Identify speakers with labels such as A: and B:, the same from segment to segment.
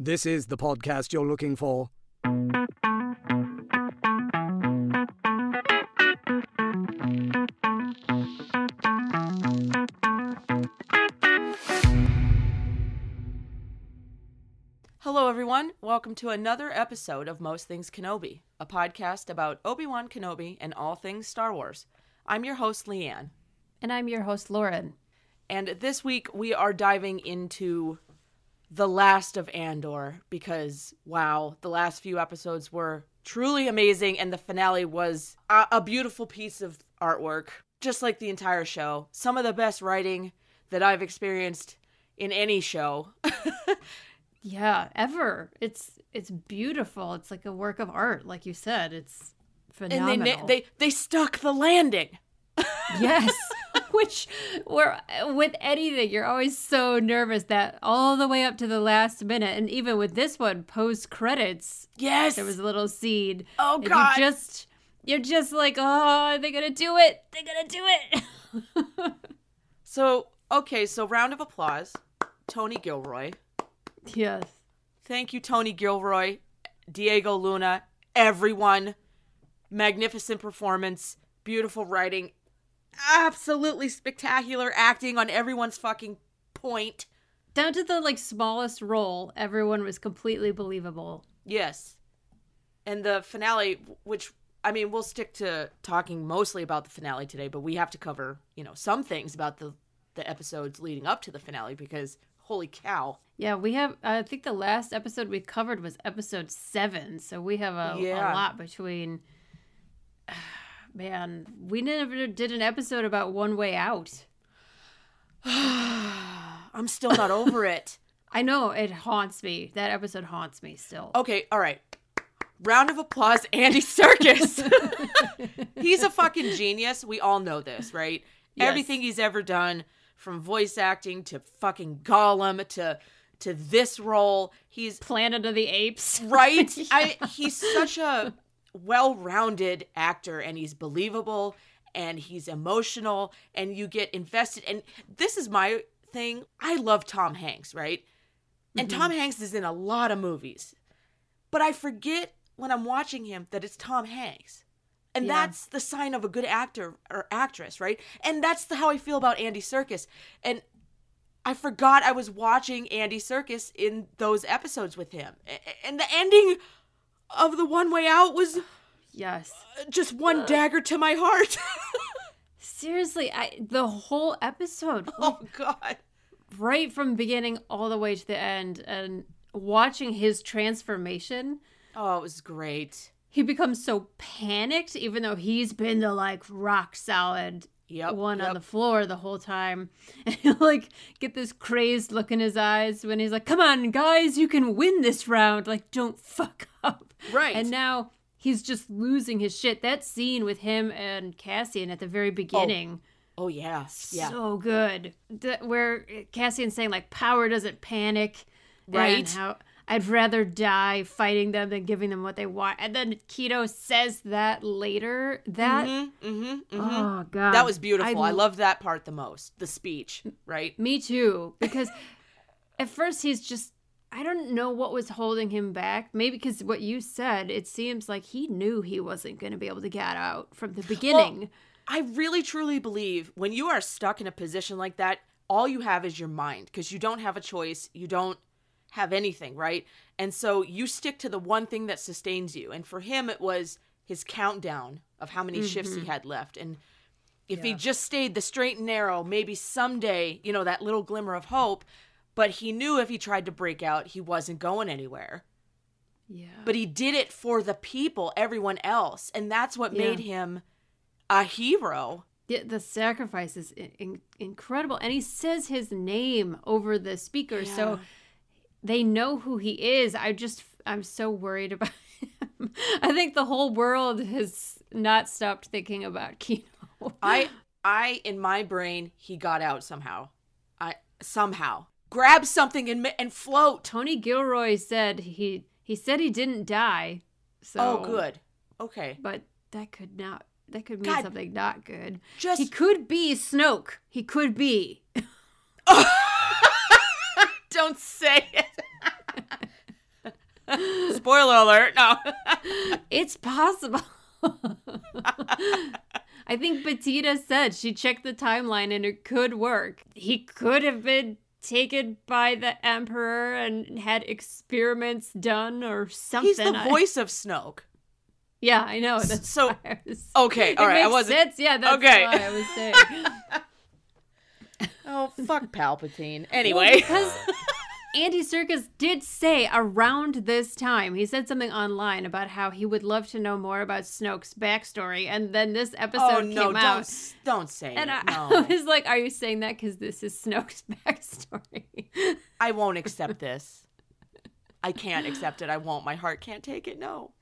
A: This is the podcast you're looking for.
B: Hello, everyone. Welcome to another episode of Most Things Kenobi, a podcast about Obi Wan Kenobi and all things Star Wars. I'm your host, Leanne.
C: And I'm your host, Lauren.
B: And this week we are diving into The Last of Andor because, wow, the last few episodes were truly amazing, and the finale was a, a beautiful piece of artwork, just like the entire show. Some of the best writing that I've experienced in any show.
C: Yeah, ever. It's it's beautiful. It's like a work of art, like you said. It's phenomenal.
B: and they, they they stuck the landing.
C: yes. Which where with anything, you're always so nervous that all the way up to the last minute, and even with this one, post credits,
B: Yes.
C: there was a little scene.
B: Oh, God.
C: You just you're just like, oh, are they gonna do it? They're gonna do it.
B: So, okay, so round of applause. Tony Gilroy.
C: yes.
B: Thank you, Tony Gilroy, Diego Luna, everyone. Magnificent performance, beautiful writing, absolutely spectacular acting on everyone's fucking point.
C: Down to the like smallest role, everyone was completely believable.
B: Yes. And the finale, which I mean, we'll stick to talking mostly about the finale today, but we have to cover, you know, some things about the the episodes leading up to the finale because holy cow.
C: Yeah, we have. I think the last episode we covered was episode seven, so we have a,
B: Yeah.
C: a lot between. Man, we never did an episode about One Way Out.
B: I'm still not over it.
C: I know it haunts me. That episode haunts me still.
B: Okay, all right. Round of applause, Andy Serkis. he's a fucking genius. We all know this, right?
C: Yes.
B: Everything he's ever done, from voice acting to fucking Gollum to to this role, he's
C: Planet of the Apes.
B: right. I he's such a well-rounded actor, and he's believable, and he's emotional, and you get invested. And this is my thing. I love Tom Hanks, right? And mm-hmm. Tom Hanks is in a lot of movies. But I forget when I'm watching him that it's Tom Hanks. And
C: Yeah.
B: that's the sign of a good actor or actress, right? And that's the, how I feel about Andy Serkis. And I forgot I was watching Andy Serkis in those episodes with him. And the ending of the one way out was
C: Yes.
B: just one dagger to my heart.
C: Seriously, I the whole episode,
B: oh god.
C: right from beginning all the way to the end, and watching his transformation.
B: Oh, it was great.
C: he becomes so panicked even though he's been the like rock solid
B: Yep.
C: one
B: yep.
C: on the floor the whole time and he'll like get this crazed look in his eyes when he's like come on guys you can win this round like don't fuck up
B: Right.
C: and now he's just losing his shit that scene with him and cassian at the very oh. beginning
B: Oh yeah. Yeah.
C: so good where cassian's saying like power doesn't panic
B: Right.
C: how I'd rather die fighting them than giving them what they want. And then Kino says that later. That
B: mm-hmm, mm-hmm.
C: oh god,
B: That was beautiful. I,
C: I
B: loved that part the most. The speech, right?
C: me too because at first he's just I don't know what was holding him back. Maybe because what you said, it seems like he knew he wasn't going to be able to get out from the beginning.
B: I really truly believe when you are stuck in a position like that, all you have is your mind because you don't have a choice. You don't have anything, right? And so you stick to the one thing that sustains you. And for him, it was his countdown of how many shifts he mm-hmm. had left. And if he just stayed the straight and narrow, maybe someday, you know, that little glimmer of hope. But he knew if he tried to break out, he wasn't going anywhere.
C: yeah.
B: But he did it for the people, everyone else. And that's what
C: Yeah.
B: made him a hero.
C: Yeah, the sacrifice is in- in- incredible, and he says his name over the speaker, so
B: Yeah.
C: They know who he is. I just I'm so worried about him. I think the whole world has not stopped thinking about Kino.
B: I I in my brain he got out somehow. I somehow grab something and and float.
C: Tony Gilroy said he he said he didn't die. So
B: Oh, good. Okay.
C: But that could not that could mean
B: God.
C: something not good.
B: Just
C: He could be Snoke. He could be.
B: don't say it. Spoiler alert. No.
C: It's possible. I think Betita said she checked the timeline and it could work. He could have been taken by the Emperor and had experiments done or something.
B: He's the
C: I-
B: voice of Snoke.
C: yeah, I know. That's
B: So-
C: why I was-
B: Okay, all right. I wasn't.
C: sense. Yeah, that's
B: Okay.
C: why I was saying.
B: Oh fuck Palpatine.
C: Well,
B: Anyway.
C: because Andy Serkis did say around this time, he said something online about how he would love to know more about Snoke's backstory, and then this episode
B: oh
C: came
B: no! Don't
C: out.
B: s- don't say
C: And
B: it.
C: I,
B: no.
C: I was like, "Are you saying that because this is Snoke's backstory?"
B: I won't accept this. I can't accept it. I won't. My heart can't take it. No.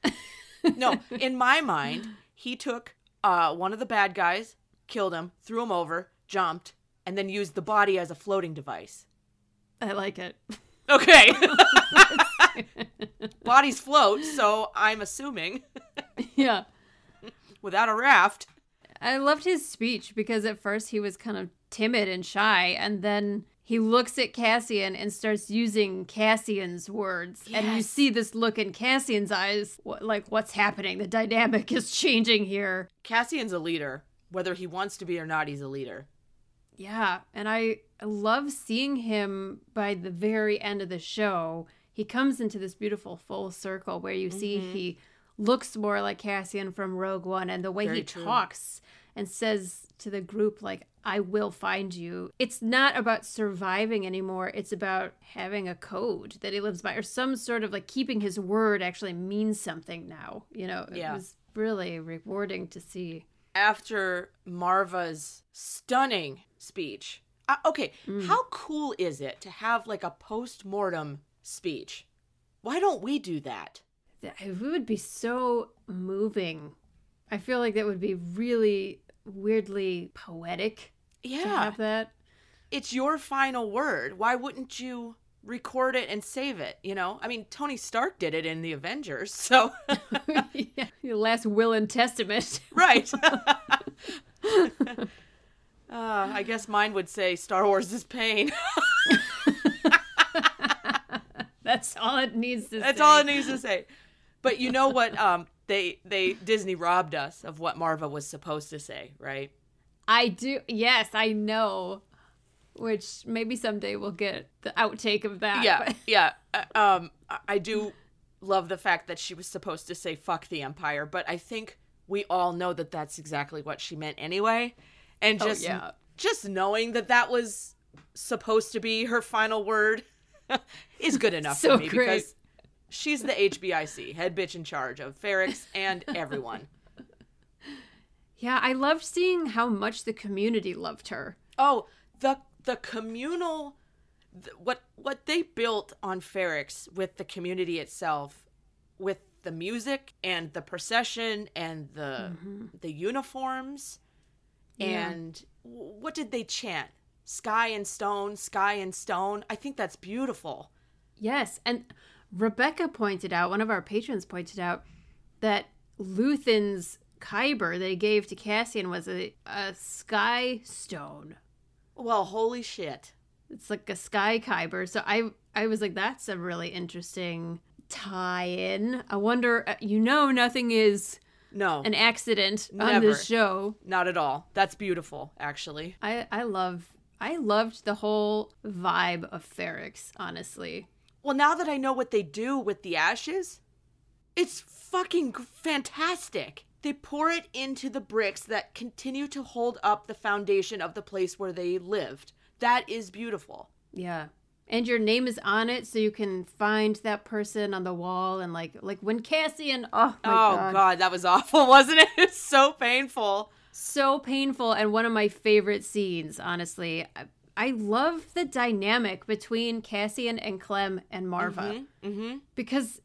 B: No. In my mind, he took uh, one of the bad guys, killed him, threw him over, jumped, and then use the body as a floating device.
C: I like it.
B: Okay. Bodies float, so I'm assuming
C: yeah,
B: without a raft.
C: I loved his speech because at first he was kind of timid and shy, and then he looks at Cassian and starts using Cassian's words, and you see this look in Cassian's eyes like, what's happening? The dynamic is changing here.
B: Cassian's a leader. Whether he wants to be or not, he's a leader.
C: Yeah, and I love seeing him by the very end of the show. He comes into this beautiful full circle where you see
B: Mm-hmm.
C: he looks more like Cassian from Rogue One and the way
B: Very
C: he
B: true.
C: talks and says to the group like I will find you. It's not about surviving anymore. It's about having a code that he lives by or some sort of like keeping his word actually means something now. You know, it
B: Yeah.
C: was really rewarding to see.
B: After Maarva's stunning speech. Uh, okay, how cool is it to have like a post-mortem speech? Why don't we do that?
C: It would be so moving. I feel like that would be really weirdly poetic to
B: Yeah,
C: have that.
B: it's your final word. Why wouldn't you record it and save it? You know, I mean, Tony Stark did it in the Avengers, so
C: yeah, your last will and testament.
B: right. uh, I guess mine would say Star Wars is pain.
C: That's all it needs to say.
B: That's
C: say.
B: all it needs to say. But you know what? Um, they they Disney robbed us of what Maarva was supposed to say, right?
C: I do. Yes, I know. Which maybe someday we'll get the outtake of that.
B: yeah,
C: but-
B: yeah. Uh, um, I- do love the fact that she was supposed to say "fuck the empire," but I think we all know that that's exactly what she meant anyway. And
C: Oh,
B: just
C: yeah.
B: just knowing that that was supposed to be her final word is good enough
C: So
B: for me
C: great.
B: because she's the HBIC head bitch in charge of Ferrix and everyone.
C: yeah, I loved seeing how much the community loved her.
B: Oh, the the communal what what they built on Ferrix with the community itself with the music and the procession and the mm-hmm. the uniforms
C: Yeah.
B: and what did they chant? Sky and stone, sky and stone. I think that's beautiful.
C: Yes, and Rebecca pointed out, one of our patrons pointed out that Luthen's Kyber they gave to Cassian was a, a sky stone.
B: Well, holy shit.
C: It's like a sky Kyber. So I I was like, that's a really interesting tie-in. I wonder, uh, you know, nothing is
B: No.
C: an accident on this show.
B: not at all. That's beautiful, actually.
C: I I love I loved the whole vibe of Ferrix, honestly.
B: Well, now that I know what they do with the ashes, it's fucking fantastic. They pour it into the bricks that continue to hold up the foundation of the place where they lived. That is beautiful.
C: Yeah. And your name is on it so you can find that person on the wall and like like when Cassian oh
B: oh
C: god.
B: god. that was awful, wasn't it? It's so painful.
C: So painful and one of my favorite scenes, honestly. I, I love the dynamic between Cassian and Clem and Maarva
B: Mm-hmm.
C: because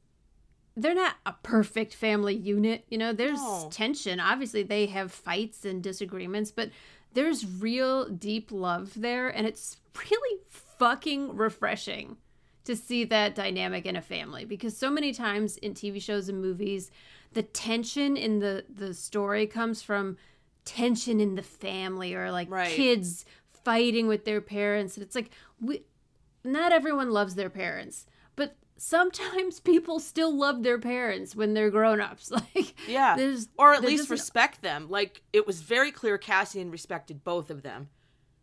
C: they're not a perfect family unit. You know, there's
B: No.
C: tension. Obviously, they have fights and disagreements, but there's real deep love there. And it's really fucking refreshing to see that dynamic in a family because so many times in TV shows and movies, the tension in the, the story comes from tension in the family or like
B: Right.
C: kids fighting with their parents. And it's like, we, not everyone loves their parents, sometimes people still love their parents when they're grown-ups. Like
B: Yeah.
C: there's
B: or at least respect them. Like it was very clear Cassian respected both of them.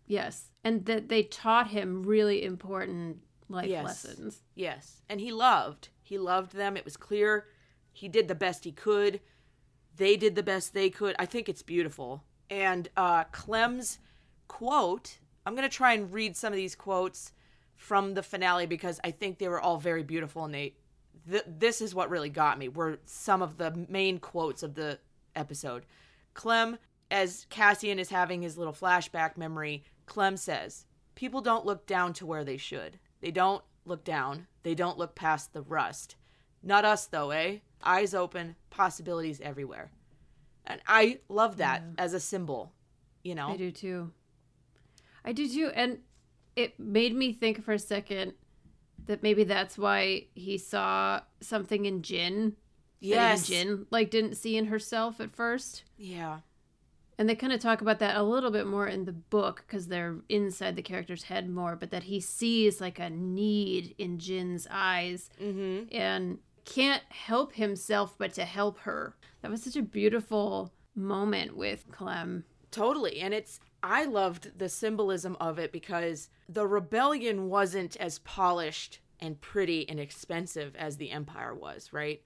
C: yes, and that they taught him really important life
B: Yes.
C: lessons.
B: Yes. And he loved. He loved them. It was clear he did the best he could. They did the best they could. I think it's beautiful. And uh Clem's quote, I'm going to try and read some of these quotes from the finale because I think they were all very beautiful and they th- this is what really got me were some of the main quotes of the episode. Clem as Cassian is having his little flashback memory, Clem says, "People don't look down to where they should. They don't look down. They don't look past the rust. Not us though, eh? Eyes open, possibilities everywhere." And I love that as a symbol, you know.
C: I do too. I do too, and it made me think for a second that maybe that's why he saw something in Jyn.
B: Yes.
C: Jyn like didn't see in herself at first.
B: Yeah.
C: And they kind of talk about that a little bit more in the book because they're inside the character's head more, but that he sees like a need in Jyn's eyes
B: Mhm.
C: and can't help himself but to help her. That was such a beautiful moment with Clem.
B: Totally. And it's I loved the symbolism of it because the rebellion wasn't as polished and pretty and expensive as the empire was, right?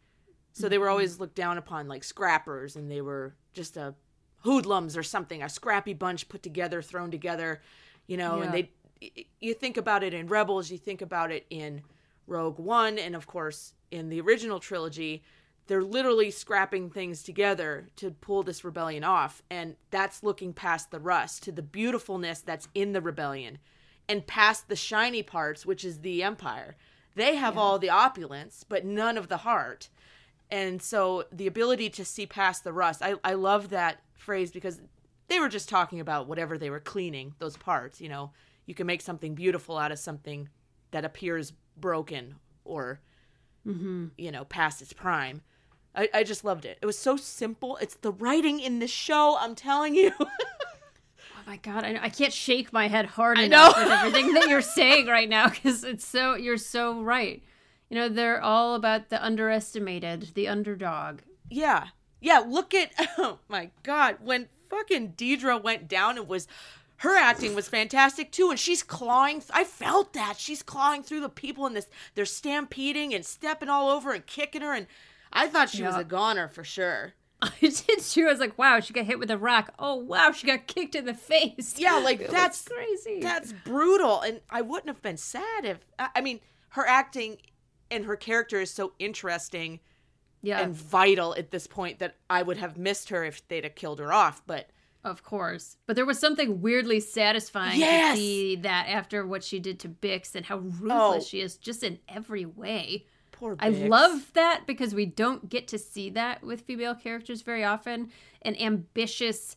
B: So they were mm-hmm. always looked down upon like scrappers and they were just a hoodlums or something, a scrappy bunch put together, thrown together, you know,
C: Yeah.
B: and they you think about it in Rebels, you think about it in Rogue One and of course in the original trilogy, they're literally scrapping things together to pull this rebellion off and that's looking past the rust to the beautifulness that's in the rebellion and past the shiny parts which is the empire. They have all the opulence but none of the heart. And so the ability to see past the rust i, I love that phrase because they were just talking about whatever they were cleaning those parts you know. You can make something beautiful out of something that appears broken or mm-hmm. you know past its prime I, I just loved it it was so simple it's the writing in this show i'm telling you
C: Oh my god, I, I can't shake my head hard
B: I
C: enough with everything that you're saying right now because it's so you're so right. You know, they're all about the underestimated, the underdog.
B: Yeah. Yeah, look at oh my god, when fucking Dedra went down and was her acting was fantastic too and she's clawing I felt that. She's clawing through the people in this they're stampeding and stepping all over and kicking her and I thought she was a goner for sure.
C: I did too. I was like, wow, she got hit with a rock. Oh wow, she got kicked in the face.
B: Yeah, like
C: It
B: that's
C: crazy.
B: That's brutal and I wouldn't have been sad if I I mean her acting and her character is so interesting
C: yeah,
B: and vital at this point that I would have missed her if they'd have killed her off, but
C: of course. But there was something weirdly satisfying
B: Yes!
C: to see that after what she did to Bix and how oh. ruthless
B: Oh.
C: she is, just in every way.
B: Poor
C: I
B: Bix.
C: love that because we don't get to see that with female characters very often. An ambitious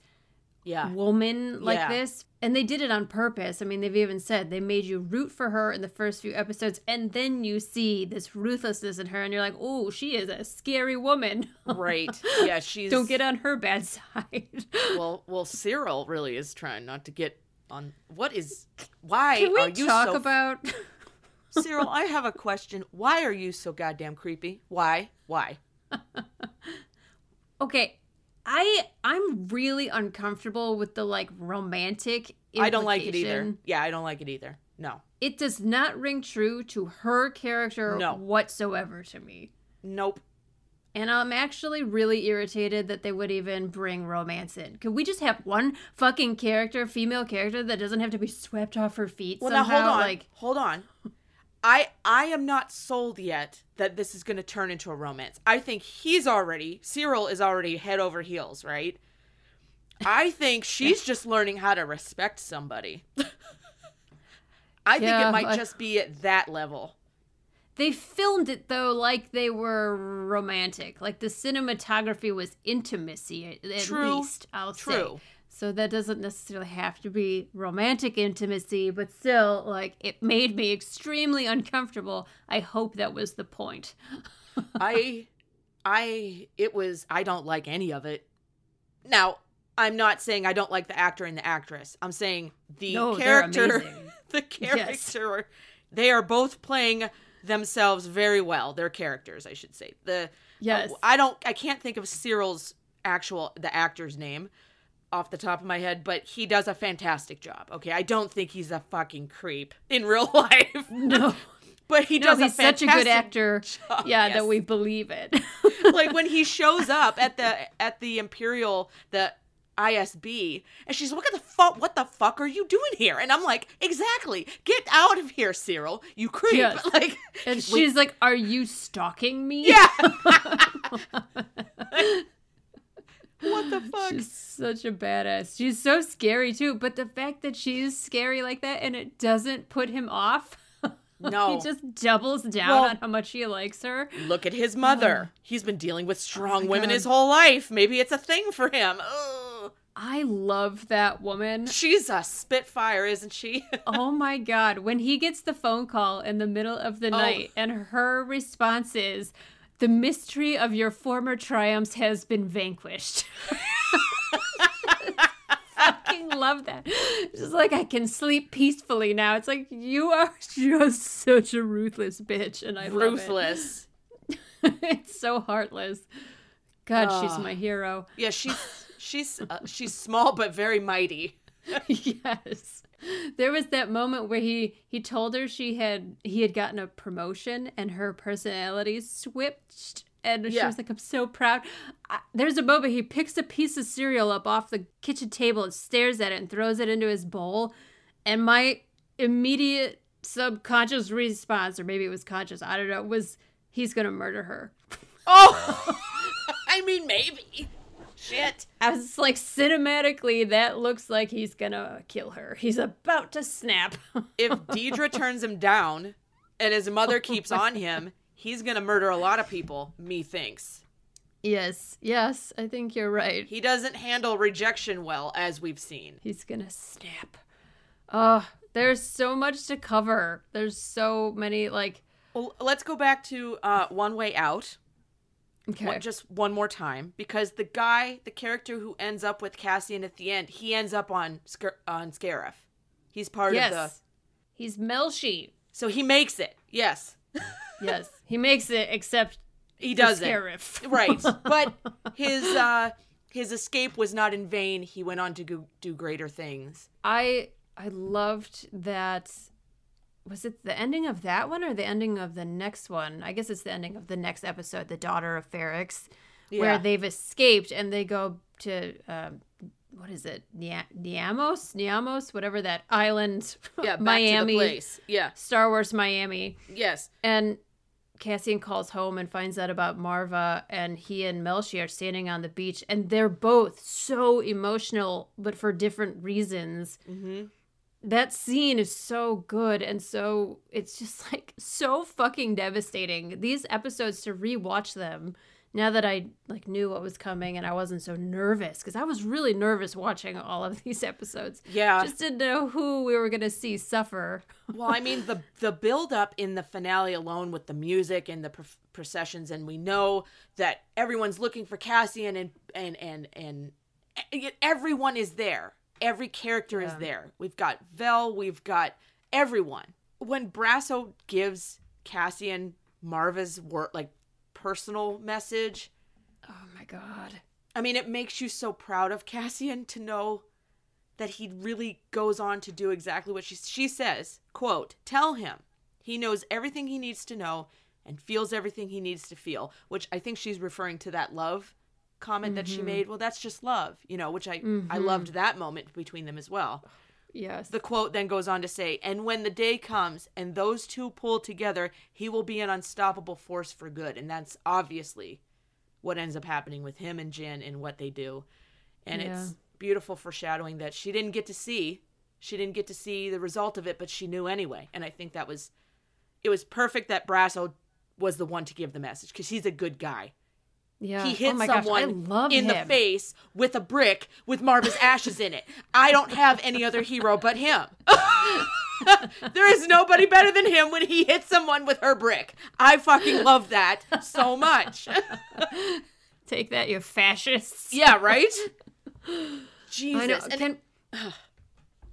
B: yeah.
C: woman like
B: Yeah.
C: this. And they did it on purpose. I mean, they've even said they made you root for her in the first few episodes, and then you see this ruthlessness in her, and you're like, oh, she is a scary woman.
B: Right. Yeah, she's
C: Don't get on her bad side.
B: well well Syril really is trying not to get on what is why
C: Can we
B: are you
C: talk
B: so
C: about.
B: Syril, I have a question. Why are you so goddamn creepy? Why? Why?
C: okay. I I'm really uncomfortable with the like romantic.
B: I don't like it either. Yeah, I don't like it either. No.
C: It does not ring true to her character
B: No.
C: whatsoever to me.
B: Nope.
C: And I'm actually really irritated that they would even bring romance in. Could we just have one fucking character, female character, that doesn't have to be swept off her feet
B: Well,
C: somehow?
B: now hold on.
C: Like,
B: hold on. I I am not sold yet that this is going to turn into a romance. I think he's already Syril is already head over heels, right? I think she's just learning how to respect somebody. I think it might
C: I-
B: just be at that level.
C: They filmed it though like they were romantic. Like the cinematography was intimacy at,
B: True.
C: least, I'll say. So that doesn't necessarily have to be romantic intimacy, but still like it made me extremely uncomfortable. I hope that was the point.
B: I I it was I don't like any of it. Now, I'm not saying I don't like the actor and the actress. I'm saying the
C: No,
B: character the character yes. they are both playing themselves very well. Their characters, I should say. The
C: Yes.
B: I don't I can't think of Syril's actual the actor's name off the top of my head, but he does a fantastic job. Okay, I don't think he's a fucking creep in real life.
C: No.
B: but he
C: No,
B: does
C: he's
B: a
C: such a good actor.
B: job,
C: yeah,
B: yes.
C: that we believe it.
B: like when he shows up at the at the imperial the ISB and she's like, what the fuck what the fuck are you doing here and I'm like exactly get out of here Syril you creep
C: Yes.
B: like
C: and she's like, "Are you stalking me?"
B: yeah what the fuck
C: She's such a badass. She's so scary too, but the fact that she's scary like that and it doesn't put him off.
B: No.
C: he just doubles down
B: Well-
C: on how much he likes her.
B: look at his mother he's been dealing with oh strong
C: Oh
B: women
C: God.
B: his whole life maybe it's a thing for him Ugh.
C: I love that woman.
B: she's a spitfire isn't she
C: Oh my god, when he gets the phone call in the middle of the
B: Oh.
C: night and her response is, "The mystery of your former triumphs has been vanquished." Fucking love that. Just like I can sleep peacefully now. It's like you are just such a ruthless bitch, and I love it.
B: ruthless
C: it's so heartless. God, she's my hero.
B: yeah she's she's uh, she's small but very mighty
C: yes. There was that moment where he he told her she had he had gotten a promotion and her personality switched and she was like I'm so proud. I, there's a moment he picks a piece of cereal up off the kitchen table and stares at it and throws it into his bowl and my immediate subconscious response or maybe it was conscious, I don't know, was he's going to murder her.
B: Oh, I mean, maybe. Shit.
C: I was like cinematically that looks like he's to kill her. He's about to snap.
B: If Dedra turns him down and his mother keeps on him, he's gonna murder a lot of people, methinks.
C: Yes, yes, I think you're right.
B: He doesn't handle rejection well, as we've seen.
C: He's gonna snap. Oh, there's so much to cover. There's so many like
B: Well, let's go back to uh, One Way Out.
C: Okay.
B: one- just one more time because the guy, the character who ends up with Cassian at the end, he ends up on Scar- on Scarif. He's part
C: yes.
B: of the.
C: He's Melshi.
B: So he makes it. Yes,
C: Yes. he makes it except
B: he
C: for
B: does it.
C: Scarif.
B: right but his uh his escape was not in vain he went on to go, do greater things
C: I I loved that was it the ending of that one or the ending of the next one? I guess it's the ending of the next episode, The Daughter of Ferrix,
B: Yeah.
C: where they've escaped and they go to um, what is it? Nia- Niamos? Niamos, whatever that island
B: yeah
C: Miami
B: to the place yeah
C: Star Wars Miami.
B: yes
C: And Cassian calls home and finds out about Maarva, and he and Melshi are standing on the beach, and they're both so emotional, but for different reasons.
B: mm-hmm.
C: That scene is so good, and so it's just like so fucking devastating. These episodes to rewatch them now that I like knew what was coming and I wasn't so nervous because I was really nervous watching all of these episodes.
B: yeah
C: Just didn't know who we were gonna see suffer.
B: well i mean the the build up in the finale alone with the music and the pr- processions and we know that everyone's looking for cassian and and and and everyone is there every character is there we've got vel we've got everyone when brasso gives cassian maarva's like personal message
C: Oh my god.
B: I mean, it makes you so proud of Cassian to know that he really goes on to do exactly what she she says. Quote, "Tell him he knows everything he needs to know and feels everything he needs to feel," which I think she's referring to that love comment that she mm-hmm. made. Well, that's just love, you know, which I I mm-hmm. loved that moment between them as well.
C: Yes.
B: The quote then goes on to say, "And when the day comes and those two pull together, he will be an unstoppable force for good." And that's obviously what ends up happening with him and Jyn and what they do. And
C: Yeah.
B: it's beautiful foreshadowing that she didn't get to see. She didn't get to see the result of it, but she knew anyway. And I think that was it was perfect that Brasso was the one to give the message because he's a good guy.
C: Yeah.
B: He hit
C: oh gosh,
B: someone
C: love
B: in the face with a brick with Maarva's ashes in it. I don't have any other hero but him. there is nobody better than him when he hits someone with her brick. I fucking love that so much.
C: Take that, you fascists.
B: yeah, right? Jesus.
C: I know.
B: And-
C: Can,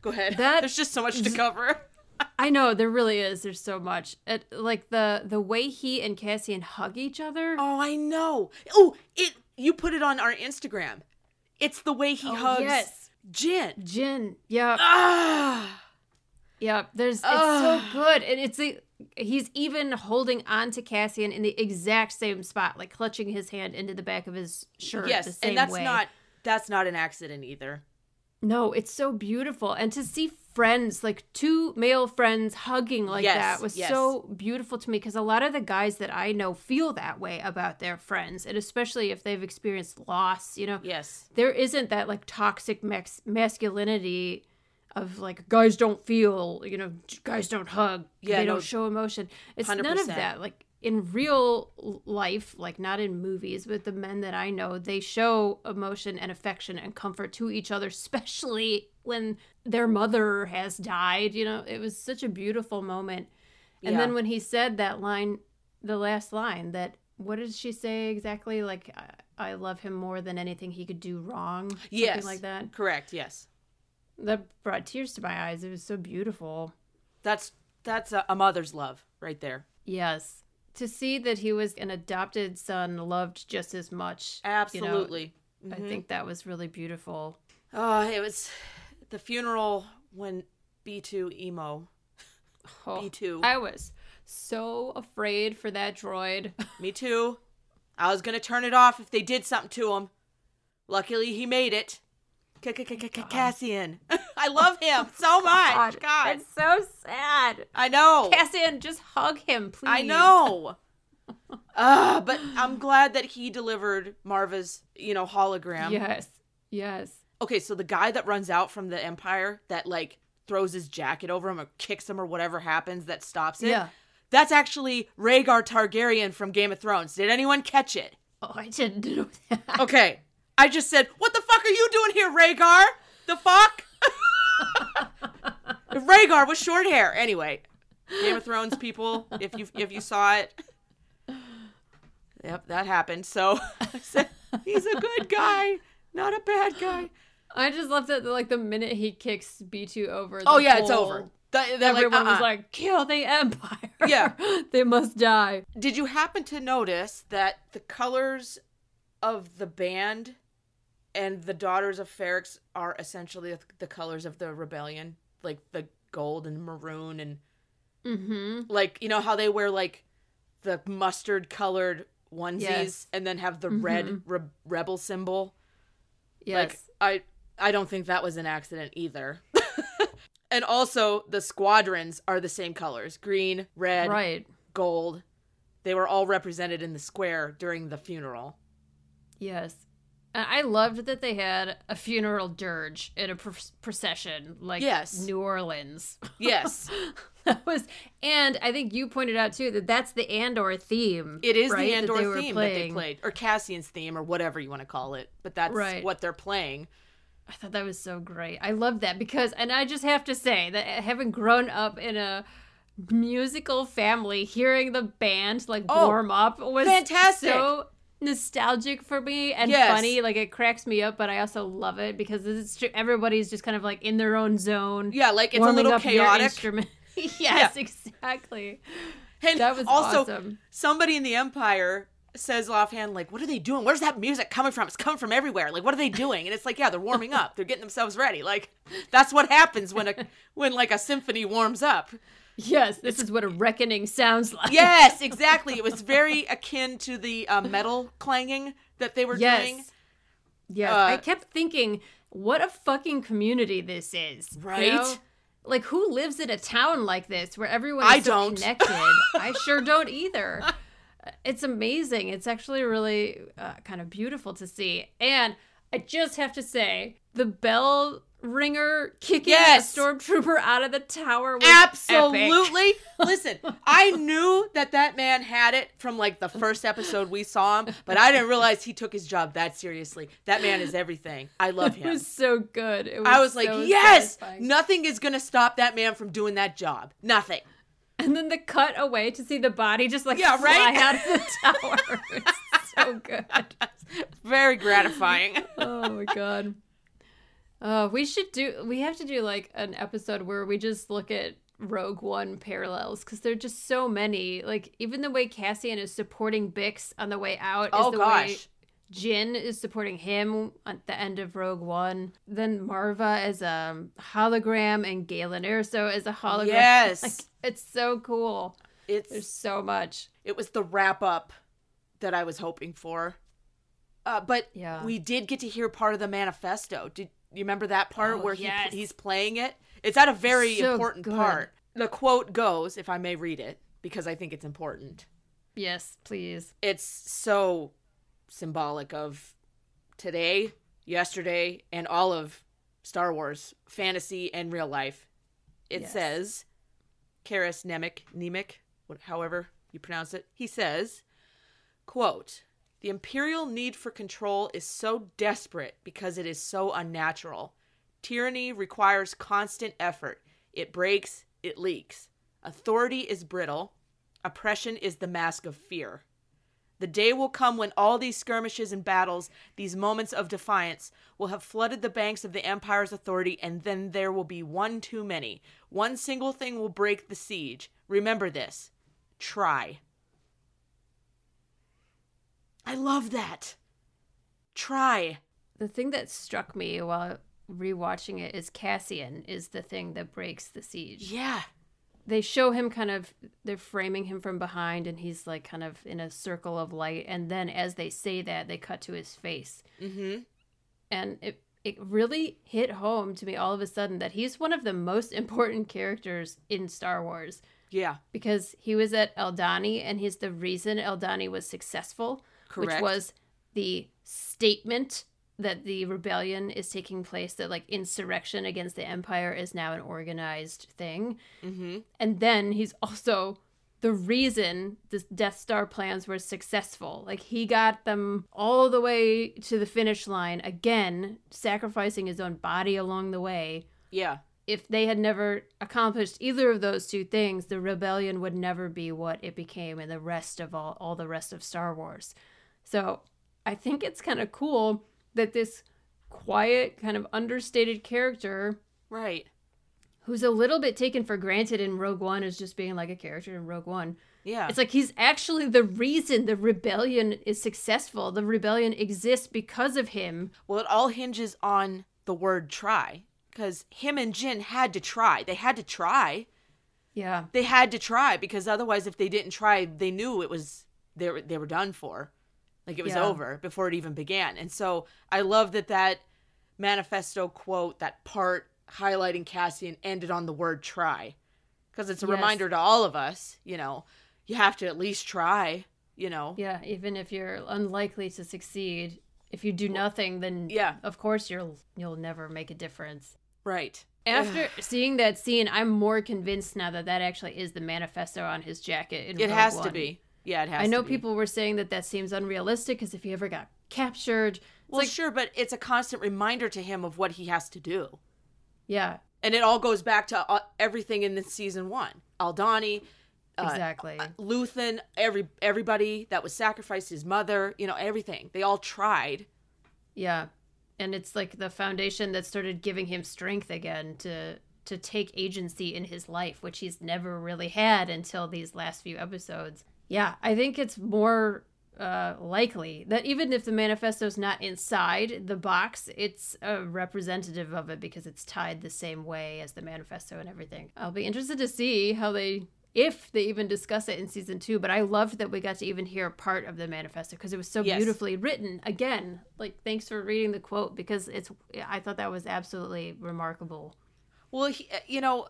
B: go ahead.
C: that-
B: There's just so much to cover.
C: I know there really is. There's so much. It, like the the way he and Cassian hug each other.
B: Oh, I know. Oh, it. You put it on our Instagram. It's the way he
C: Oh,
B: hugs
C: yes.
B: Jyn.
C: Jyn. Yeah.
B: Ah.
C: Yeah. There's. It's so good, and it's a. He's even holding on to Cassian in the exact same spot, like clutching his hand into the back of his shirt. the
B: yes,
C: same
B: and that's
C: way.
B: not that's not an accident either.
C: No, it's so beautiful. And to see friends, like two male friends hugging like
B: Yes,
C: that was
B: yes.
C: so beautiful to me because a lot of the guys that I know feel that way about their friends. And especially if they've experienced loss, you know,
B: Yes.
C: there isn't that like toxic max- masculinity of like guys don't feel, you know, guys don't hug,
B: Yeah,
C: they
B: no,
C: don't show emotion. It's none of
B: 100%.
C: that. Like in real life, like not in movies, but the men that I know, they show emotion and affection and comfort to each other, especially when their mother has died. You know, it was such a beautiful moment. And then when he said that line, the last line, that what did she say exactly? Like, I, I love him more than anything he could do wrong. Something
B: Yes.
C: like that.
B: Correct. Yes.
C: That brought tears to my eyes. It was so beautiful.
B: That's that's a, a mother's love right there.
C: Yes. To see that he was an adopted son loved just as much. you know,
B: Absolutely.
C: I mm-hmm. think that was really beautiful.
B: Oh, it was the funeral when B2 emo.
C: Oh,
B: B2.
C: I was so afraid for that droid.
B: Me too. I was going to turn it off if they did something to him. Luckily, he made it. Cassian. I love him so much. God.
C: It's so sad.
B: I know.
C: Cassian, just hug him, please.
B: I know. uh, but I'm glad that he delivered Maarva's, you know, hologram.
C: Yes. Yes.
B: Okay, so the guy that runs out from the Empire that like throws his jacket over him or kicks him or whatever happens that stops it.
C: Yeah.
B: That's actually Rhaegar Targaryen from Game of Thrones. Did anyone catch it?
C: Oh, I didn't know that.
B: Okay. I just said, "What the fuck are you doing here, Rhaegar?" The fuck? Rhaegar with short hair. Anyway, Game of Thrones people, if you if you saw it, yep, that happened. So I said, he's a good guy, not a bad guy.
C: I just love that, like, the minute he kicks B2 over. The
B: Oh yeah, it's over. Th- they're like,
C: Everyone was
B: uh-uh.
C: like, kill the Empire.
B: Yeah.
C: they must die.
B: Did you happen to notice that the colors of the band and the daughters of Ferrix are essentially the colors of the rebellion, like the gold and maroon and
C: Mm-hmm.
B: like you know how they wear like the mustard colored onesies
C: Yes.
B: and then have the red re- rebel symbol.
C: Yes.
B: Like I I don't think that was an accident either. and also the squadrons are the same colors, green, red,
C: right.
B: gold. They were all represented in the square during the funeral.
C: Yes. I loved that they had a funeral dirge in a pr- procession, like
B: Yes.
C: New Orleans.
B: Yes.
C: that was, and I think you pointed out too that that's the Andor theme.
B: It is
C: right,
B: the Andor
C: were
B: theme that they played, or Cassian's theme, or whatever you want to call it. But that's
C: Right.
B: what they're playing.
C: I thought that was so great. I love that because, and I just have to say that uh, having grown up in a musical family, hearing the band like
B: Oh,
C: warm up was
B: fantastic.
C: so nostalgic for me and
B: Yes.
C: funny. Like it cracks me up, but I also love it because it's everybody's just kind of like in their own zone.
B: Yeah, like it's a little chaotic.
C: yes, exactly.
B: And
C: That was
B: also,
C: awesome.
B: somebody in the Empire says offhand, like, "What are they doing? Where's that music coming from? It's coming from everywhere. Like, what are they doing?" And it's like, "Yeah, they're warming up. They're getting themselves ready. Like, that's what happens when a when like a symphony warms up."
C: Yes, this is what a reckoning sounds like.
B: Yes, exactly. It was very akin to the uh, metal clanging that they were
C: Yes.
B: doing.
C: Yeah,
B: Uh,
C: I kept thinking, what a fucking community this is,
B: Right?
C: Like, who lives in a town like this where everyone
B: I
C: so
B: don't.
C: connected? I sure don't either. It's amazing. It's actually really uh, kind of beautiful to see. And I just have to say, the bell ringer kicking
B: Yes.
C: a stormtrooper out of the tower
B: Absolutely. Listen, I knew that that man had it from like the first episode we saw him, but I didn't realize he took his job that seriously. That man is everything. I love him.
C: It was so good. It was
B: I was like, yes,
C: satisfying.
B: nothing is going to stop that man from doing that job. Nothing.
C: And then the cut away to see the body just like
B: Yeah,
C: fly
B: right?
C: out of the tower. it's so good.
B: Very gratifying.
C: Oh my god. Uh, we should do. We have to do like an episode where we just look at Rogue One parallels because there are just so many. Like even the way Cassian is supporting Bix on the way out.
B: Oh,
C: is the way
B: gosh.
C: Jyn is supporting him at the end of Rogue One. Then Maarva as a hologram and Galen Erso as a hologram.
B: Yes.
C: like it's so cool.
B: It's There's
C: so much.
B: it was the wrap up that I was hoping for. Uh, but
C: Yeah.
B: we did get to hear part of the manifesto. Did you remember that part
C: Oh,
B: where he he's playing it? It's at a very
C: So
B: important
C: good.
B: part. The quote goes, if I may read it, because I think it's important.
C: Yes, please.
B: It's so symbolic of today, yesterday, and all of Star Wars, fantasy and real life. It
C: Yes.
B: says, Karis Nemik, Nemik, however you pronounce it, he says, quote, the imperial need for control is so desperate because it is so unnatural. Tyranny requires constant effort. It breaks, it leaks. Authority is brittle. Oppression is the mask of fear. The day will come when all these skirmishes and battles, these moments of defiance, will have flooded the banks of the Empire's authority, and then there will be one too many. One single thing will break the siege. Remember this try. I love that. Try.
C: The thing that struck me while rewatching it is Cassian is the thing that breaks the siege.
B: Yeah.
C: They show him kind of they're framing him from behind and he's like kind of in a circle of light and then as they say that they cut to his face.
B: Mm-hmm.
C: And it it really hit home to me all of a sudden that he's one of the most important characters in Star Wars
B: Yeah.
C: because he was at Aldhani and he's the reason Aldhani was successful, which was the statement that the rebellion is taking place, that like insurrection against the empire is now an organized thing.
B: Mm-hmm.
C: And then he's also the reason the Death Star plans were successful. Like he got them all the way to the finish line again, sacrificing his own body along the way
B: Yeah.
C: if they had never accomplished either of those two things, the rebellion would never be what it became in the rest of all, all the rest of Star Wars. So I think it's kind of cool that this quiet, kind of understated character
B: Right.
C: who's a little bit taken for granted in Rogue One as just being like a character in Rogue One.
B: Yeah.
C: It's like he's actually the reason the rebellion is successful. The rebellion exists because of him.
B: Well, it all hinges on the word try. Because him and Jyn had to try. They had to try.
C: Yeah.
B: They had to try because otherwise, if they didn't try, they knew it was they were, they were done for. Like it was
C: Yeah.
B: over before it even began. And so I love that that manifesto quote, that part highlighting Cassian, ended on the word try. Because it's a
C: Yes.
B: reminder to all of us, you know, you have to at least try, you know.
C: Yeah, even if you're unlikely to succeed, if you do nothing, then
B: yeah.
C: of course you'll you'll never make a difference.
B: Right.
C: After seeing that scene, I'm more convinced now that that actually is the manifesto on his jacket. In
B: It
C: Rogue
B: has to be. Yeah, it has
C: I know people were saying that that seems unrealistic because if he ever got captured, it's
B: Well,
C: like,
B: sure, but it's a constant reminder to him of what he has to do.
C: yeah,
B: And it all goes back to uh, everything in the season one. Aldhani, uh,
C: exactly.
B: Luthen, every everybody that was sacrificed, his mother, you know, everything. They all tried.
C: Yeah. And it's like the foundation that started giving him strength again to to take agency in his life, which he's never really had until these last few episodes. Yeah, I think it's more uh, likely that even if the manifesto's not inside the box, it's a representative of it because it's tied the same way as the manifesto and everything. I'll be interested to see how they if they even discuss it in season two. But I loved that we got to even hear part of the manifesto because it was so
B: Yes.
C: beautifully written. Again, like thanks for reading the quote because it's. I thought that was absolutely remarkable.
B: Well, he, uh, you know,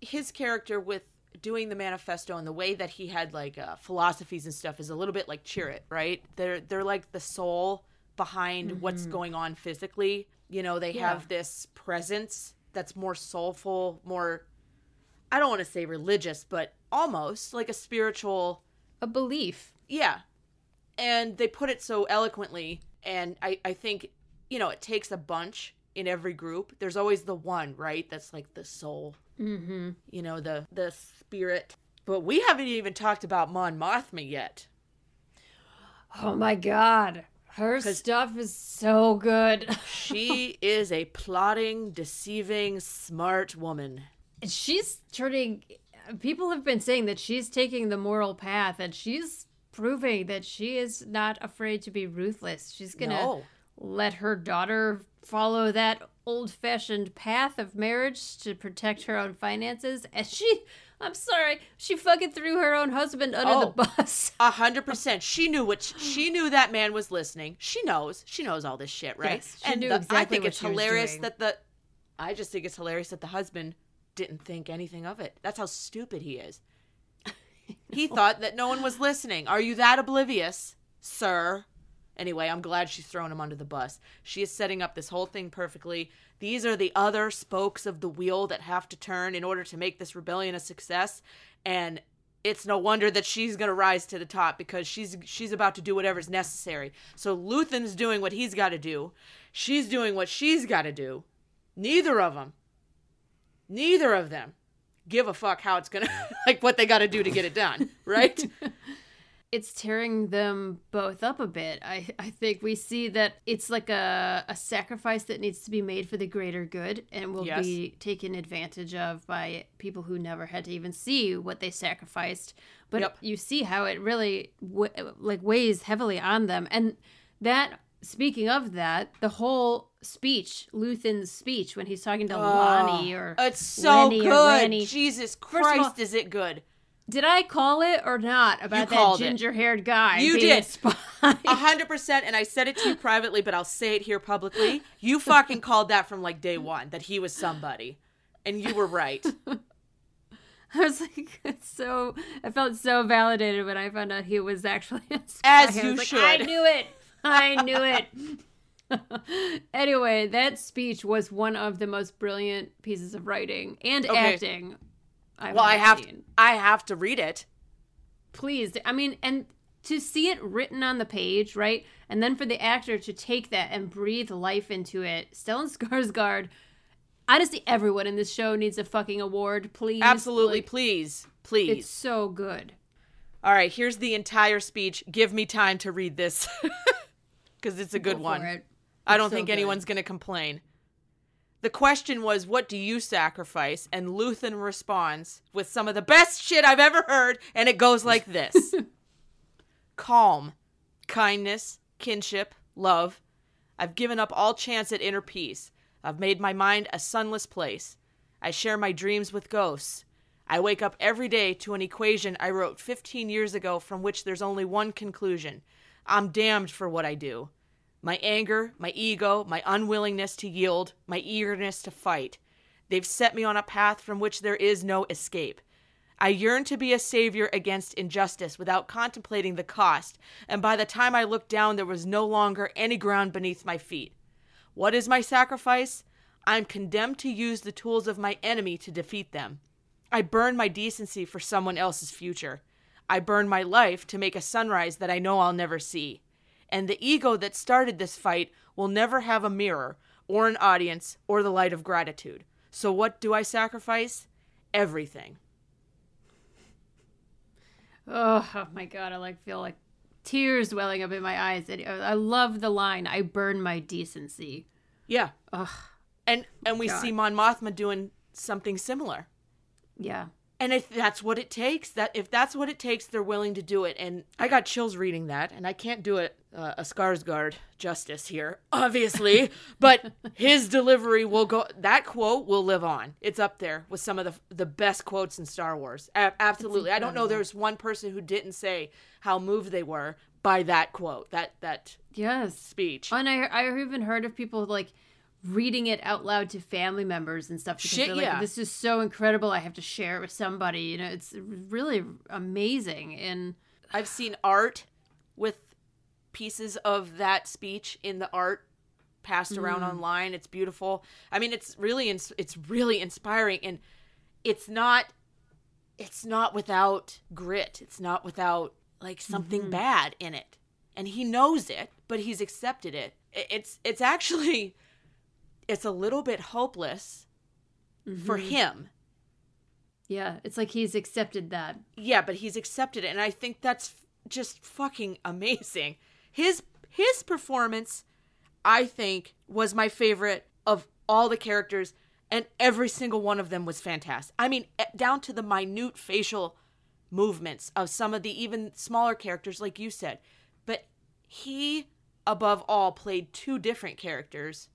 B: his character with doing the manifesto and the way that he had like uh, philosophies and stuff is a little bit like Chirrut, right? They're they're like the soul behind what's going on physically. You know, they
C: Yeah.
B: have this presence that's more soulful, more I don't want to say religious, but almost like a spiritual
C: A belief.
B: yeah. And they put it so eloquently. And I, I think, you know, it takes a bunch in every group. There's always the one, right? That's like the soul,
C: Mm-hmm.
B: you know, the the spirit. But we haven't even talked about Mon Mothma yet.
C: Oh my god. her stuff is so good.
B: She is a plotting, deceiving, smart woman.
C: She's turning people have been saying that she's taking the moral path and she's proving that she is not afraid to be ruthless. She's going to
B: No.
C: Let her daughter follow that old-fashioned path of marriage to protect her own finances and she I'm sorry, she fucking threw her own husband under
B: Oh.
C: the bus.
B: A hundred percent. She knew what she knew that man was listening. She knows. She knows all this shit, right?
C: Yes, she knew
B: the- I
C: exactly
B: think
C: what
B: it's hilarious that the. I just think it's hilarious that the husband didn't think anything of it. That's how stupid he is. he thought that no one was listening. Are you that oblivious, sir? Anyway, I'm glad she's throwing him under the bus. She is setting up this whole thing perfectly. These are the other spokes of the wheel that have to turn in order to make this rebellion a success. And it's no wonder that she's going to rise to the top because she's she's about to do whatever's necessary. So Luthen's doing what he's got to do. She's doing what she's got to do. Neither of them, neither of them give a fuck how it's going to like what they got to do to get it done, right?
C: it's tearing them both up a bit. I, I think we see that it's like a, a sacrifice that needs to be made for the greater good and will
B: Yes.
C: be taken advantage of by people who never had to even see what they sacrificed. But
B: Yep.
C: you see how it really w- like weighs heavily on them. And that, speaking of that, the whole speech, Luthen's speech when he's talking to ah, Lonni or
B: Oh, It's so
C: Lenny
B: good.
C: Rennie.
B: Jesus
C: of all-
B: Christ, is it good?
C: Did I call it or not about that ginger haired guy?
B: You did.
C: a spy?
B: A hundred percent, and I said it to you privately, but I'll say it here publicly. You fucking called that from like day one that he was somebody, and you were right.
C: I was like, it's so. I felt so validated when I found out he was actually a spy.
B: As
C: I
B: you
C: like,
B: should.
C: I knew it. I knew it. anyway, that speech was one of the most brilliant pieces of writing and
B: Okay.
C: acting. I've
B: Well, I have
C: seen.
B: I have to read it.
C: Please, I mean, and to see it written on the page, right, and then for the actor to take that and breathe life into it, Stellan Skarsgård. Honestly, everyone in this show needs a fucking award, please.
B: Absolutely,
C: Like,
B: please, please.
C: It's so good.
B: All right, here's the entire speech. Give me time to read this because it's a good
C: Go
B: one.
C: it.
B: I don't
C: so
B: think
C: good.
B: anyone's going to complain. The question was, What do you sacrifice? And Luthen responds with some of the best shit I've ever heard, and it goes like this Calm, kindness, kinship, love. I've given up all chance at inner peace. I've made my mind a sunless place. I share my dreams with ghosts. I wake up every day to an equation I wrote 15 years ago from which there's only one conclusion I'm damned for what I do. My anger, my ego, my unwillingness to yield, my eagerness to fight. They've set me on a path from which there is no escape. I yearn to be a savior against injustice without contemplating the cost, and by the time I looked down, there was no longer any ground beneath my feet. What is my sacrifice? I'm condemned to use the tools of my enemy to defeat them. I burn my decency for someone else's future. I burn my life to make a sunrise that I know I'll never see. And the ego that started this fight will never have a mirror, or an audience, or the light of gratitude. So, what do I sacrifice? Everything.
C: Oh, oh my god, I like feel like tears welling up in my eyes. And uh, I love the line, "I burn my decency."
B: Yeah.
C: Ugh,
B: And and we
C: God.
B: see Mon Mothma doing something similar.
C: yeah.
B: And if that's what it takes, that if that's what it takes, they're willing to do it. And I got chills reading that, and I can't do it uh, a Skarsgård justice here, obviously. but his delivery will go. That quote will live on. It's up there with some of the the best quotes in Star Wars. A- absolutely. I don't know. There's one person who didn't say how moved they were by that quote. That that
C: Yes.
B: speech.
C: And I I even heard of people like reading it out loud to family members and stuff because
B: Shit,
C: they're like,
B: yeah.
C: "This is so incredible! I have to share it with somebody." You know, it's really amazing. And
B: I've seen art with pieces of that speech in the art passed around
C: Mm.
B: online. It's beautiful. I mean, it's really ins- it's really inspiring and it's not it's not without grit. It's not without like something
C: Mm-hmm.
B: bad in it. And he knows it, but he's accepted it. It's it's actually it's a little bit hopeless for
C: Mm-hmm.
B: him.
C: Yeah, it's like he's accepted that.
B: Yeah, but he's accepted it and I think that's f- just fucking amazing. His his performance I think was my favorite of all the characters and every single one of them was fantastic. I mean, eh, down to the minute facial movements of some of the even smaller characters like you said. But he above all played two different characters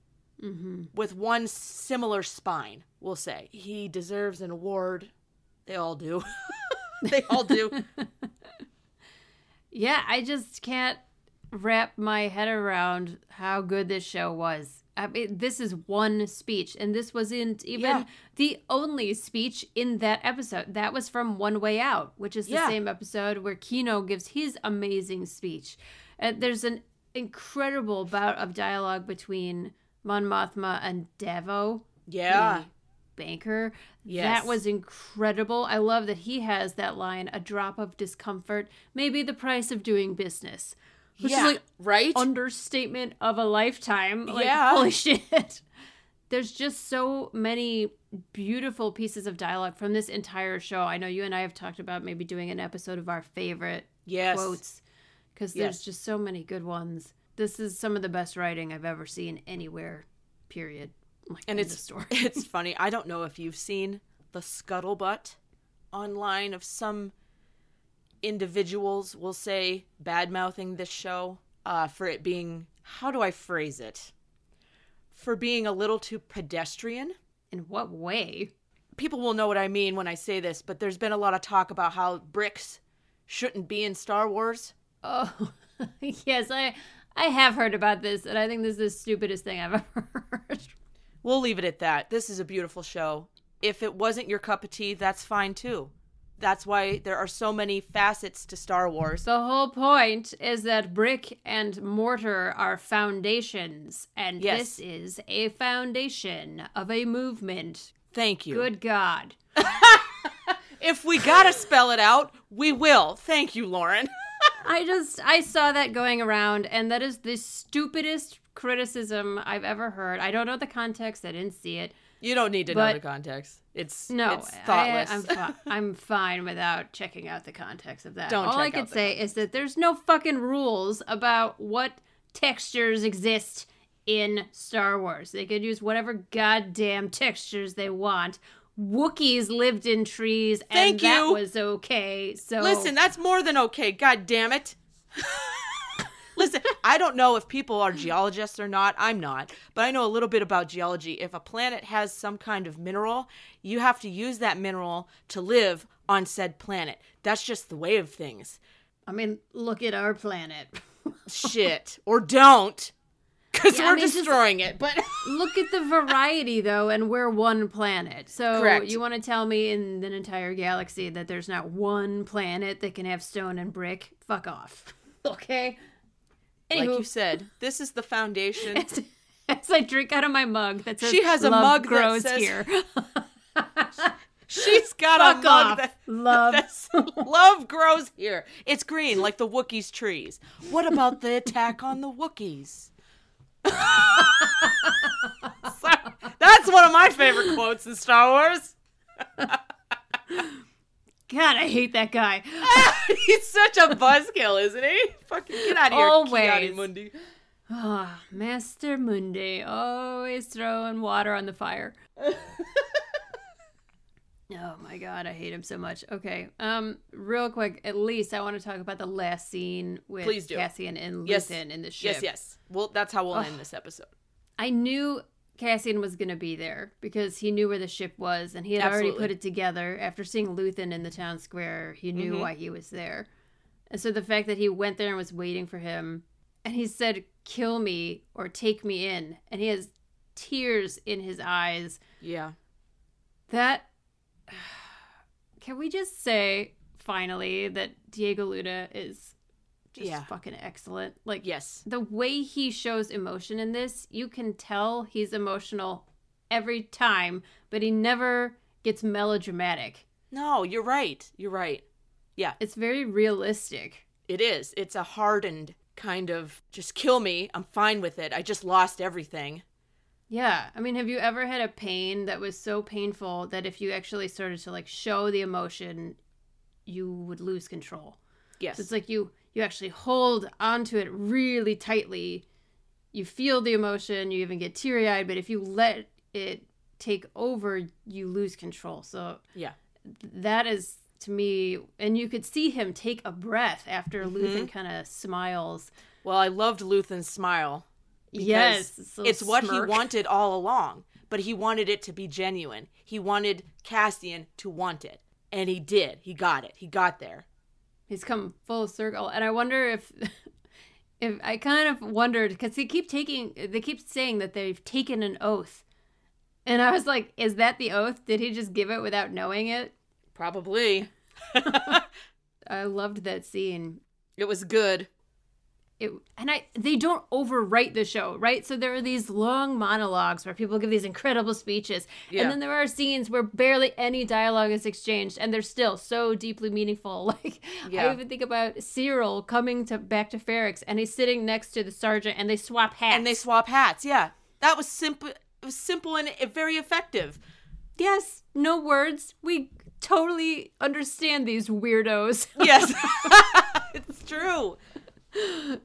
B: with one similar spine, we'll say. He deserves an award. They all do. they all do.
C: Yeah, I just can't wrap my head around how good this show was. I mean, this is one speech, and this wasn't even
B: Yeah.
C: the only speech in that episode. That was from One Way Out, which is the
B: Yeah.
C: same episode where Kino gives his amazing speech. And there's an incredible bout of dialogue between Mon Mothma and Davo.
B: Yeah.
C: the banker.
B: Yes.
C: That was incredible. I love that he has that line a drop of discomfort may be the price of doing business. Which
B: yeah.
C: is like
B: right?
C: understatement of a lifetime. Like,
B: Yeah.
C: holy shit. There's just so many beautiful pieces of dialogue from this entire show. I know you and I have talked about maybe doing an episode of our favorite
B: yes.
C: quotes because there's
B: Yes.
C: just so many good ones. This is some of the best writing I've ever seen anywhere. Period. Like,
B: And it's
C: story.
B: it's funny. I don't know if you've seen the scuttlebutt online of some individuals will say bad mouthing this show uh, for it being how do I phrase it? For being a little too pedestrian.
C: In what way?
B: People will know what I mean when I say this, but there's been a lot of talk about how bricks shouldn't be in Star Wars.
C: Oh, yes, I I have heard about this, and I think this is the stupidest thing I've ever heard.
B: We'll leave it at that. This is a beautiful show. If it wasn't your cup of tea, that's fine too. That's why there are so many facets to Star Wars.
C: The whole point is that brick and mortar are foundations, and
B: Yes.
C: this is a foundation of a movement.
B: Thank you.
C: Good God.
B: If we gotta spell it out, we will. Thank you, Lauren.
C: I just I saw that going around and that is the stupidest criticism I've ever heard. I don't know the context, I didn't see it.
B: You don't need to know the context. It's
C: No,
B: it's thoughtless.
C: I, am fi- I'm fine without checking out the context of that.
B: Don't
C: All I could say is that there's no fucking rules about what textures exist in Star Wars. They could use whatever goddamn textures they want. Wookiees lived in trees, and
B: Thank
C: that was okay. So
B: Listen, that's more than okay. God damn it. Listen, I don't know if people are geologists or not. I'm not. But I know a little bit about geology. If a planet has some kind of mineral, you have to use that mineral to live on said planet. That's just the way of things.
C: I mean, look at our planet.
B: Shit. or don't. Because
C: Yeah,
B: we're
C: mean, just-
B: destroying it. But
C: Look at the variety, though, and we're one planet. So
B: Correct.
C: you want to tell me in an entire galaxy that there's not one planet that can have stone and brick? Fuck off. Okay.
B: Like you said, this is the foundation.
C: as, as I drink out of my mug that says
B: She has a
C: "Love
B: mug that
C: grows
B: says-
C: here.
B: She's got
C: Fuck
B: a mug
C: off.
B: that
C: Love.
B: love grows here. It's green like the Wookiees' trees. What about the attack on the Wookiees? That's one of my favorite quotes in Star Wars.
C: God, I hate that guy.
B: He's such a buzzkill, isn't he? Fucking get out of here,
C: Always.
B: Ki-Adi-Mundi.
C: Ah, Master Mundi, always throwing water on the fire. oh my god, I hate him so much. Okay, um, real quick, at least I want to talk about the last scene with
B: Please do.
C: Cassian and
B: Yes.
C: Luthen in the ship.
B: Yes, yes. Well, that's how we'll end this episode.
C: I knew Cassian was going to be there because he knew where the ship was and he had already put it together. After seeing Luthen in the town square, he knew
B: Mhm.
C: why he was there. And so the fact that he went there and was waiting for him and he said, kill me or take me in, and he has tears in his eyes.
B: Yeah.
C: That. Can we just say, finally, that Diego Luna is just
B: Yeah.
C: fucking excellent. Like
B: Yes.
C: the way he shows emotion in this, you can tell he's emotional every time, but he never gets melodramatic.
B: No, you're right. You're right. Yeah,
C: It's very realistic.
B: it is. It's a hardened kind of just kill me. I'm fine with it. I just lost everything.
C: Yeah. I mean, have you ever had a pain that was so painful that if you actually started to like show the emotion, you would lose control?
B: Yes.
C: So it's like you you actually hold onto it really tightly. You feel the emotion, you even get teary-eyed, but if you let it take over, you lose control. So
B: yeah.
C: that is to me and you could see him take a breath after
B: Mm-hmm.
C: Luthen kind of smiles.
B: Well, I loved Luthen's smile.
C: Yes, little
B: it's what he wanted all along, but he wanted it to be genuine. He wanted Cassian to want it, and he did. He got it. He got there.
C: He's come full circle, and I wonder if, if I kind of wondered because they keep taking, they keep saying that they've taken an oath, and I was like, is that the oath? Did he just give it without knowing it?
B: Probably.
C: I loved that scene.
B: It was good.
C: It and I they don't overwrite the show, right? So there are these long monologues where people give these incredible speeches,
B: Yeah.
C: and then there are scenes where barely any dialogue is exchanged, and they're still so deeply meaningful. Like
B: Yeah.
C: I even think about Syril coming to back to Ferrix, and he's sitting next to the sergeant, and they swap hats.
B: And they swap hats. Yeah. That was simple. It was simple and very effective.
C: yes, no words. We totally understand these weirdos.
B: Yes. it's true.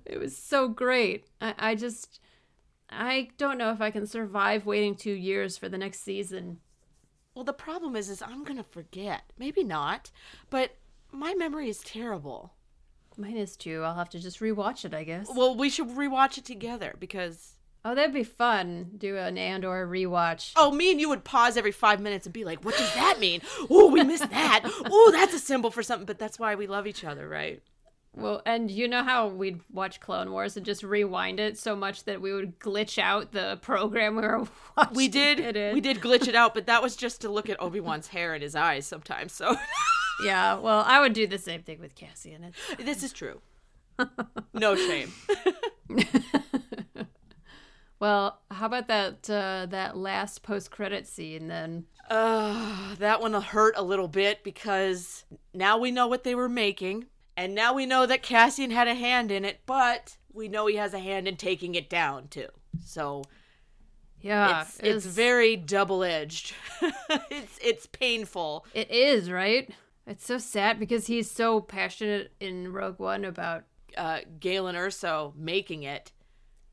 C: It was so great. I, I just, I don't know if I can survive waiting two years for the next season.
B: Well, the problem is, is I'm gonna forget. Maybe not, but my memory is terrible.
C: Mine is too. I'll have to just rewatch it, I guess.
B: Well, we should rewatch it together because
C: Oh, that'd be fun. Do an Andor rewatch.
B: oh, me and you would pause every five minutes and be like, "What does that mean? Oh, we missed that. Oh, that's a symbol for something." But that's why we love each other, right?
C: Well, and you know how we'd watch Clone Wars and just rewind it so much that we would glitch out the program we were watching.
B: We did. We did glitch it out, but that was just to look at Obi Wan's hair and his eyes sometimes. So
C: Yeah, well, I would do the same thing with Cassian. It's
B: this is true. No shame.
C: Well, how about that uh, that last post credit scene then?
B: Uh, that one hurt a little bit because now we know what they were making, and now we know that Cassian had a hand in it, but we know he has a hand in taking it down too. So
C: Yeah,
B: it's it's very double edged. it's it's painful.
C: It is right. It's so sad because he's so passionate in Rogue One about.
B: Uh, Galen Erso making it.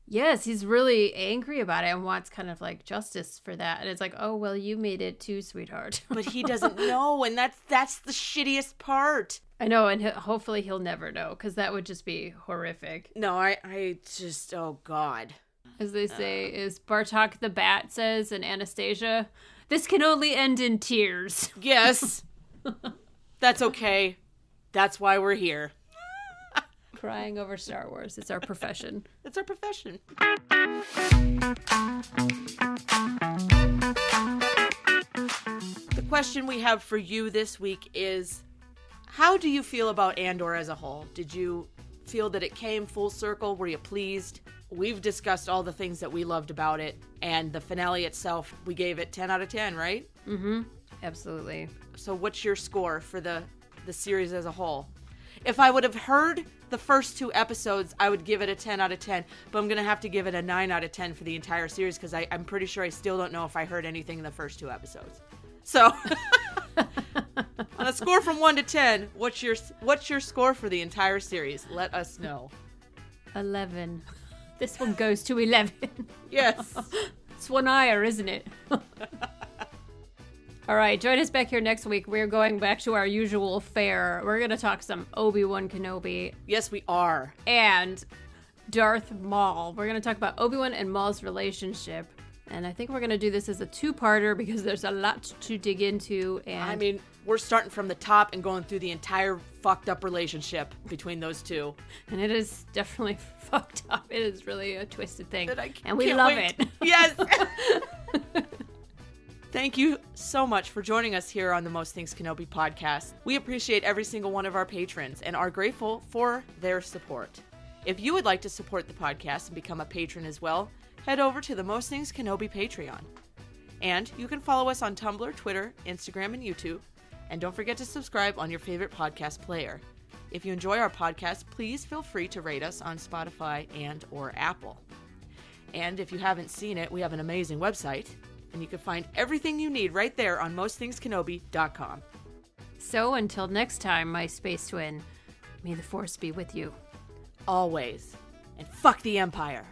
C: Yes, he's really angry about it and wants kind of like justice for that. And it's like, oh well, you made it too, sweetheart.
B: but he doesn't know and that's that's the shittiest part
C: I know, and he- hopefully he'll never know because that would just be horrific.
B: no i i just oh god
C: As they say, uh. is Bartok the Bat says in Anastasia, this can only end in tears.
B: yes that's okay that's why we're here
C: Crying over Star Wars. It's our profession.
B: it's our profession the question we have for you this week is how do you feel about andor as a whole did you feel that it came full circle were you pleased we've discussed all the things that we loved about it and the finale itself we gave it 10 out of 10 right Mm hmm.
C: Absolutely.
B: So what's your score for the the series as a whole? If I would have heard the first two episodes, I would give it a 10 out of 10, but I'm going to have to give it a 9 out of 10 for the entire series because I'm pretty sure I still don't know if I heard anything in the first two episodes. So, on a score from 1 to 10, what's your what's your score for the entire series? Let us know.
C: 11. This one goes to 11.
B: Yes.
C: it's one higher, isn't it? All right, join us back here next week. We're going back to our usual fare. We're going to talk some Obi Wan Kenobi
B: yes, we are.
C: and Darth Maul. We're going to talk about Obi Wan and Maul's relationship. And I think we're going to do this as a two parter because there's a lot to dig into. And
B: I mean, we're starting from the top and going through the entire fucked up relationship between those two.
C: and it is definitely fucked up. It is really a twisted thing. And we love
B: wait.
C: it.
B: Yes. Thank you so much for joining us here on the Most Things Kenobi podcast. We appreciate every single one of our patrons and are grateful for their support. If you would like to support the podcast and become a patron as well, head over to the Most Things Kenobi Patreon. And you can follow us on Tumblr, Twitter, Instagram, and YouTube. And don't forget to subscribe on your favorite podcast player. If you enjoy our podcast, please feel free to rate us on Spotify and or Apple. And if you haven't seen it, we have an amazing website, and you can find everything you need right there on mostthingskenobi.com.
C: So until next time, my space twin, may the force be with you.
B: Always. And fuck the Empire.